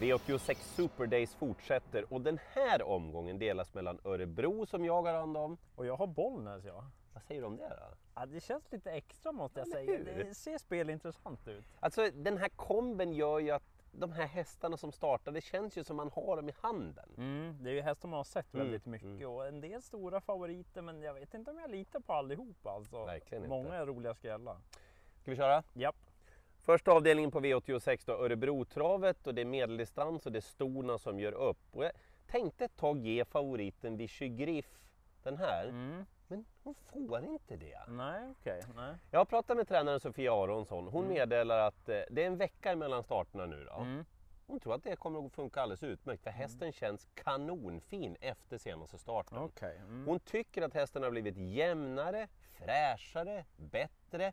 V86 Super Days fortsätter och den här omgången delas mellan Örebro som jag har hand om. Och jag har Bollnäs ja. Vad säger du om det då? ja det känns lite extra måste jag säga. hur? Det ser spelintressant ut. Alltså den här komben gör ju att de här hästarna som startar, det känns ju som man har dem i handen. Mm, det är ju hästar man har sett Mm, väldigt mycket och en del stora favoriter men jag vet inte om jag litar på allihopa alltså. Verkligen inte. Många är roliga skrällar. Ska vi köra? Japp. Första avdelningen på V86 då, Örebrotravet och det är medeldistans och det är storna som gör upp. Och jag tänkte ett tag ge favoriten Vichy Griff den här, Mm. men hon får inte det. Nej okej, nej. Jag har pratat med tränaren Sofia Aronsson. Hon meddelar att eh, det är en vecka mellan starterna nu. Då. Mm. Hon tror att det kommer att funka alldeles utmärkt för hästen känns kanonfin efter senaste starten. Okej. Mm. Hon tycker att hästen har blivit jämnare, fräschare, bättre.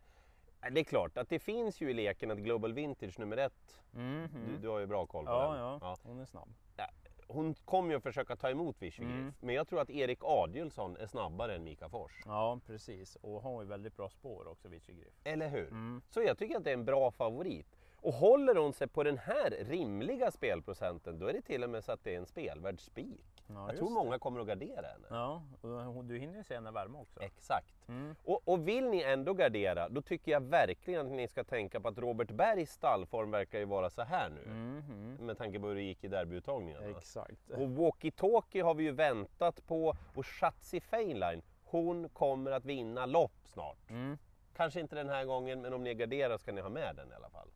Eh, Det är klart att det finns ju i leken att Global Vintage nummer ett, Mhm. du, du har ju bra koll på Ja, den. ja, hon är snabb. Ja, Hon kommer ju att försöka ta emot Vichy Mm. Men jag tror att Erik Adielsson är snabbare än Mika Fors. Ja precis och har ju väldigt bra spår också Vichy Griff. Eller hur? Mm. Så jag tycker att det är en bra favorit. Och håller hon sig på den här rimliga spelprocenten då är det till och med så att det är en spelvärd spik. Ja, jag tror det. många kommer att gardera henne. Ja, och du hinner ju se henne värma också. Exakt. Mm. Och, och vill ni ändå gardera, då tycker jag verkligen att ni ska tänka på att Robert Bergs stallform verkar ju vara så här nu. Mhm. Med tanke på hur det gick i derbyuttagningarna. Exakt. Och Walkie Talkie har vi ju väntat på och Shatsi Feinlein, hon kommer att vinna lopp snart. Mm. Kanske inte den här gången, men om ni garderar ska ni ha med den i alla fall.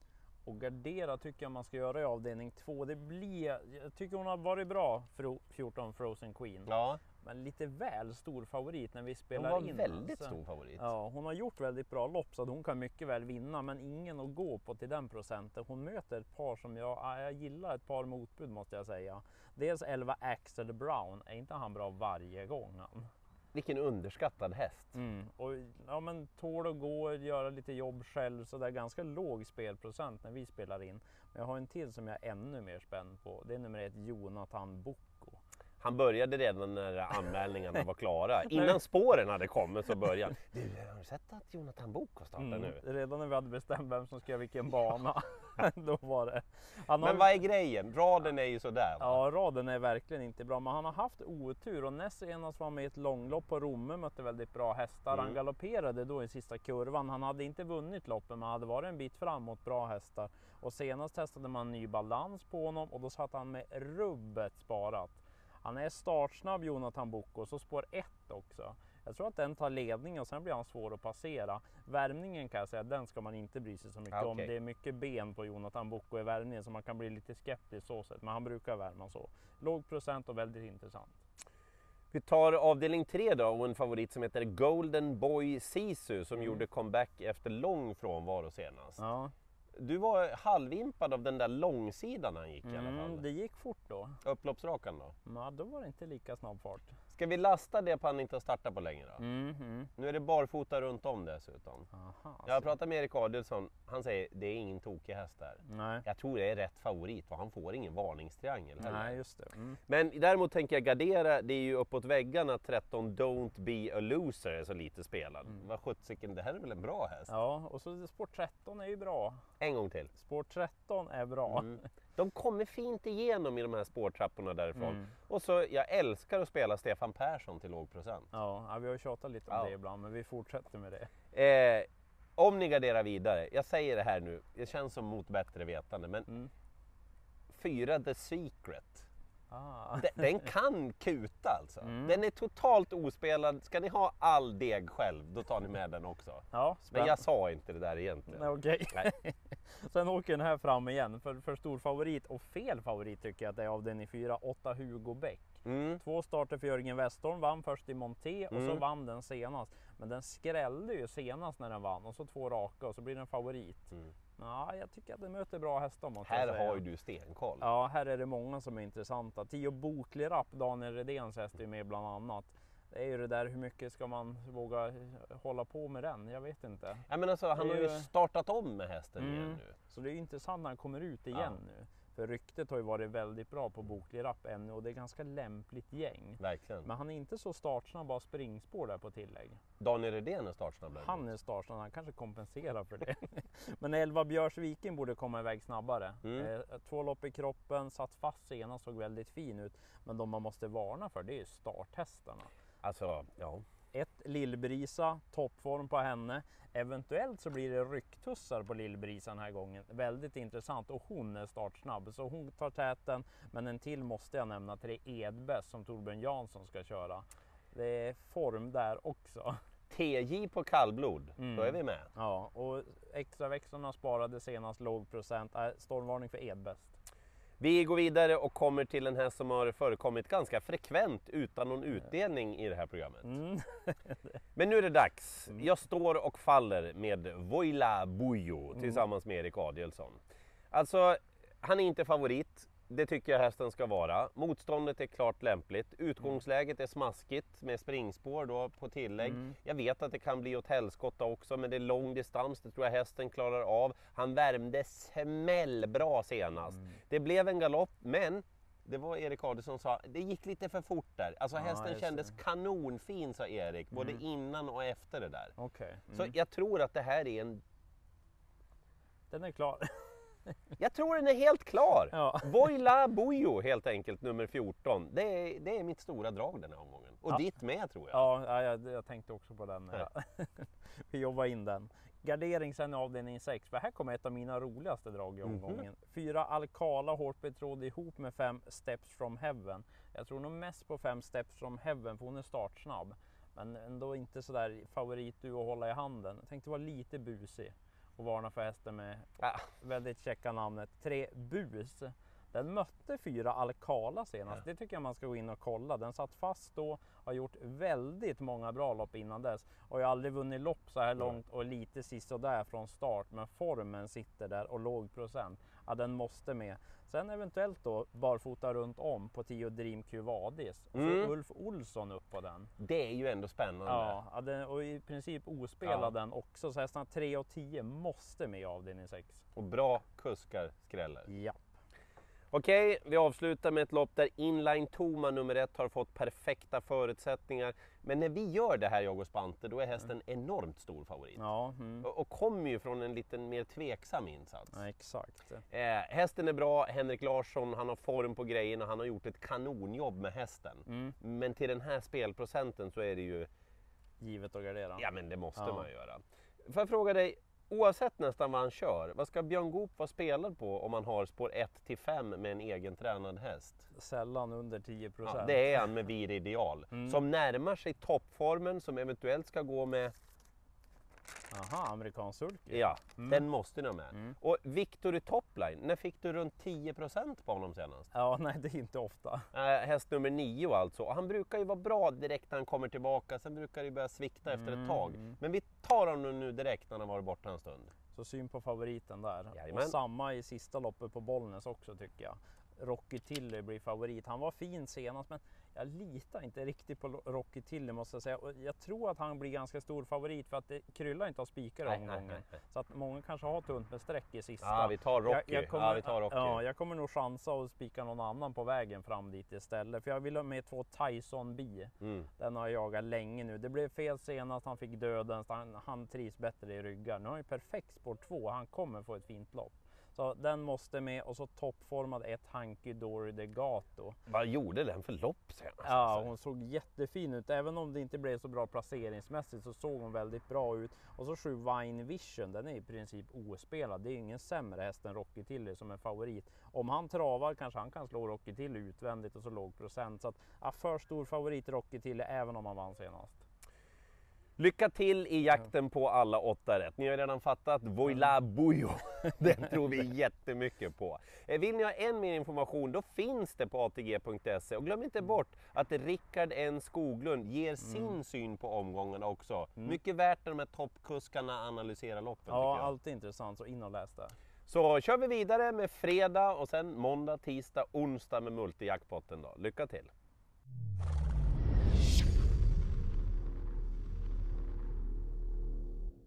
Och gardera tycker jag man ska göra i avdelning två. Det blir, jag tycker hon har varit bra, Fro- 14 Frozen Queen. Ja, Men lite väl stor favorit när vi hon spelar var in. väldigt alltså. stor favorit. Ja, hon har gjort väldigt bra lopp så hon kan mycket väl vinna men ingen att gå på till den procenten. Hon möter ett par som jag, ja, jag gillar ett par motbud måste jag säga. Dels 11 Axel Brown, är inte han bra varje gång han? Vilken underskattad häst. Mm. Och, ja, men tål att gå, göra lite jobb själv så det är ganska låg spelprocent när vi spelar in. Men jag har en till som jag är ännu mer spänd på. Det är nummer ett Jonathan Book. Han började redan när anmälningarna var klara. Innan spåren hade kommit så började han. Du, har du sett att Jonathan Boko startar Mm. nu? Redan när vi hade bestämt vem som ska göra vilken bana. då var det. Han har- Men vad är grejen? Raden är ju sådär. va? Ja, raden är verkligen inte bra, men han har haft otur och näst senast var han med i ett långlopp på Romme, mötte väldigt bra hästar. Mm. Han galopperade då i sista kurvan. Han hade inte vunnit loppen, men hade varit en bit fram mot bra hästar. Och senast testade man ny balans på honom och då satt han med rubbet sparat. Han är startsnabb Jonathan Bocco, så spår 1 också. Jag tror att den tar ledningen och sen blir han svår att passera. Värmningen kan jag säga, den ska man inte bry sig så mycket Ah, om. Det är mycket ben på Jonathan Bocco i värmningen så man kan bli lite skeptisk så sätt. Men han brukar värma så. Låg procent och väldigt intressant. Vi tar avdelning tre då och en favorit som heter Golden Boy Sisu som Mm. gjorde comeback efter lång frånvaro senast. Ja, Du var halvimpad av den där långsidan han gick i alla mm, fall. det gick fort då. Upploppsrakan då. Ja, då var det inte lika snabb fart. Ska vi lasta det på att han inte har startat på länge då? Mhm. Nu är det barfota runt om dessutom. Aha, Jag har pratat med Erik Adielsson, han säger det är ingen tokig häst där. Nej. Jag tror det är rätt favorit och han får ingen varningstriangel heller. Nej, just det. Mm. Men däremot tänker jag gardera, det är ju uppåt väggarna 13 Don't Be a Loser är så lite spelad. Vad sjuttsiken, det här är väl en bra häst? Mm. Ja, och så sport 13 är ju bra. En gång till. Sport 13 är bra. De kommer fint igenom i de här spårtrapporna därifrån. Mm. Och så, jag älskar att spela Stefan Persson till låg procent. Ja, vi har ju tjatat lite om Ja. det ibland, men vi fortsätter med det. Eh, om ni garderar vidare, jag säger det här nu, det känns som mot bättre vetande, men Mm. fyra The Secret. Ah. Den, den kan kuta alltså. Mm. Den är totalt ospelad. Ska ni ha all deg själv, då tar ni med den också. Ja, Men jag sa inte det där egentligen. Nej, Okej. Nej. Sen åker den här fram igen. För, för stor favorit och fel favorit tycker jag att det är av den i fyra, 8 Hugo Bäck. Mm. Två starter för Jörgen Westholm, vann först i Monté och så Mm. vann den senast. Men den skrällde ju senast när den vann och så två raka och så blir den favorit. Mm. Ja, jag tycker att den möter bra hästar Här säga. har ju du stenkoll. Ja, här är det många som är intressanta. Tio Boklig Rapp, Daniel Redéns häst är ju med bland annat. Det är ju det där, hur mycket ska man våga hålla på med den? Jag vet inte. Ja, men alltså, han Det har ju ju- startat om med hästen Mm. igen nu. Så det är ju intressant när han kommer ut igen Ja. nu. För ryktet har ju varit väldigt bra på Boklirapp ännu och det är ganska lämpligt gäng. Verkligen. Men han är inte så startsnabb av springspår där på tillägg. Daniel Redén är startsnabb. Han är startsnabb, han kanske kompenserar för det. Men 11 Björs Viking borde komma iväg snabbare. Mm. Eh, två lopp i kroppen, satt fast senast, såg väldigt fin ut. Men de man måste varna för det är ju starthästarna. Alltså, ja. Ett Lillbrisa, toppform på henne. Eventuellt så blir det rycktussar på Lillbrisa den här gången. Väldigt intressant och hon är startsnabb så hon tar täten. Men en till måste jag nämna, tre Edbäst som Torbjörn Jansson ska köra. Det är form där också. TJ på kallblod, Mm. då är vi med. Ja, och extra växlarna sparade senast låg procent. Äh, stormvarning för Edbäst. Vi går vidare och kommer till en häst som har förekommit ganska frekvent utan någon utdelning i det här programmet. Mm. Men nu är det dags. Jag står och faller med Voila Bujo tillsammans med Erik Adielsson. Alltså, han är inte favorit. Det tycker jag hästen ska vara. Motståndet är klart lämpligt. Utgångsläget är smaskigt med springspår då på tillägg. Mm. Jag vet att det kan bli åt helskotta också, men det är lång distans. Det tror jag hästen klarar av. Han värmde smällbra senast. Det blev en galopp, men det var Erik Adielsson sa, det gick lite för fort där. Alltså Ja, hästen kändes kanonfin sa Erik, både Mm. innan och efter det där. Okej, Så mm. jag tror att det här är en... den är klar. Jag tror den är helt klar! ja. Voila Bujo helt enkelt, nummer 14. Det är, det är mitt stora drag den här omgången. Och Ja. ditt med tror jag. Ja, ja, jag, jag tänkte också på den. Ja. Vi jobbar in den. Gardering sen i avdelning 6, för här kommer ett av mina roligaste drag i Mhm. omgången. Fyra Alcala hårt betrodd ihop med fem Steps from Heaven. Jag tror nog mest på fem Steps from Heaven för hon är startsnabb. Men ändå inte sådär favorit du att hålla i handen. Jag tänkte vara lite busig och varna för hästen med Ah. väldigt checka namnet. Tre Bus. Den mötte fyra Alcala senast. Det tycker jag man ska gå in och kolla. Den satt fast då, har gjort väldigt många bra lopp innan dess. Och jag har aldrig vunnit lopp så här långt och lite sist och där från start. Men formen sitter där och låg procent. Ja, den måste med. Sen eventuellt då barfota runt om på 10 Dream Q Vadis. Och så Mm. Ulf Olsson upp på den. Det är ju ändå spännande. Ja, ja, den, och i princip ospelad Ja. den också. Så hästarna 3 och 10 måste med i avdelning 6. Och bra kuskar skräller. Ja. Okej, vi avslutar med ett lopp där Inline Toma nummer ett har fått perfekta förutsättningar. Men när vi gör det här, jag och Spante, då är hästen enormt stor favorit. Ja, mm. Och, och kommer ju från en liten mer tveksam insats. ja exakt. Eh, hästen är bra, Henrik Larsson, han har form på grejerna, han har gjort ett kanonjobb med hästen. Mm. Men till den här spelprocenten så är det ju, Givet att gardera. ja men det måste Ja. man göra. Får jag fråga dig, oavsett nästan vad han kör, vad ska Björn Goop vara spelad på om man har spår 1 till 5 med en egen tränad häst? Sällan under 10 procent. Ja, det är han med Vir Ideal, Mm. som närmar sig toppformen, som eventuellt ska gå med, Aha, amerikansk sulky. ja, Mm. den måste ni ha med. Mm. Och Victor i topline, när fick du runt 10% på honom senast? Ja, nej det är inte ofta. Äh, häst nummer nio alltså. Och han brukar ju vara bra direkt när han kommer tillbaka, sen brukar det ju börja svikta efter ett tag. mm. Men vi tar honom nu direkt när han varit borta en stund. Så syn på favoriten där. Jajamän. Och samma i sista loppet på Bollnäs också tycker jag. Rocky Tilly blir favorit. Han var fin senast men jag litar inte riktigt på Rocky Tilly måste jag säga. Och jag tror att han blir ganska stor favorit för att det kryllar inte av spikar Nej, omgången. nej, nej. Så att många kanske har tunt med streck i sista. Ja, vi tar Rocky. Jag, jag kommer, ja, vi tar Rocky. Ja, jag kommer nog chansa och spika någon annan på vägen fram dit istället. För jag vill ha med två Tyson B. Mm. Den har jag jagat länge nu. Det blev fel senast, han fick döden, han, han trivs bättre i ryggar. Nu har han ju perfekt spår 2, han kommer få ett fint lopp. Så den måste med och så toppformad ett Hanky Dory Degato. Vad gjorde den för lopp senast? Ja, alltså? hon såg jättefin ut. Även om det inte blev så bra placeringsmässigt så såg hon väldigt bra ut. Och så 7 Vine Vision, den är i princip ospelad. Det är ingen sämre häst än Rocky Tilly som är favorit. Om han travar kanske han kan slå Rocky Tilly utvändigt och så låg procent. Så att, ja, för stor favorit Rocky Tilly även om han vann senast. Lycka till i jakten på alla åtta rätt. Ni har redan fattat, Voila Bujo. Den tror vi jättemycket på. Eh, Vill ni ha än mer information, då finns det på atg.se. Och glöm inte bort att Rickard N Skoglund ger sin syn på omgångarna också. Mycket värt när de här toppkuskarna analyserar loppen Ja, jag. alltid intressant. Så in och läs det. Så kör vi vidare med fredag och sen måndag, tisdag, onsdag med multijackpotten då. Lycka till!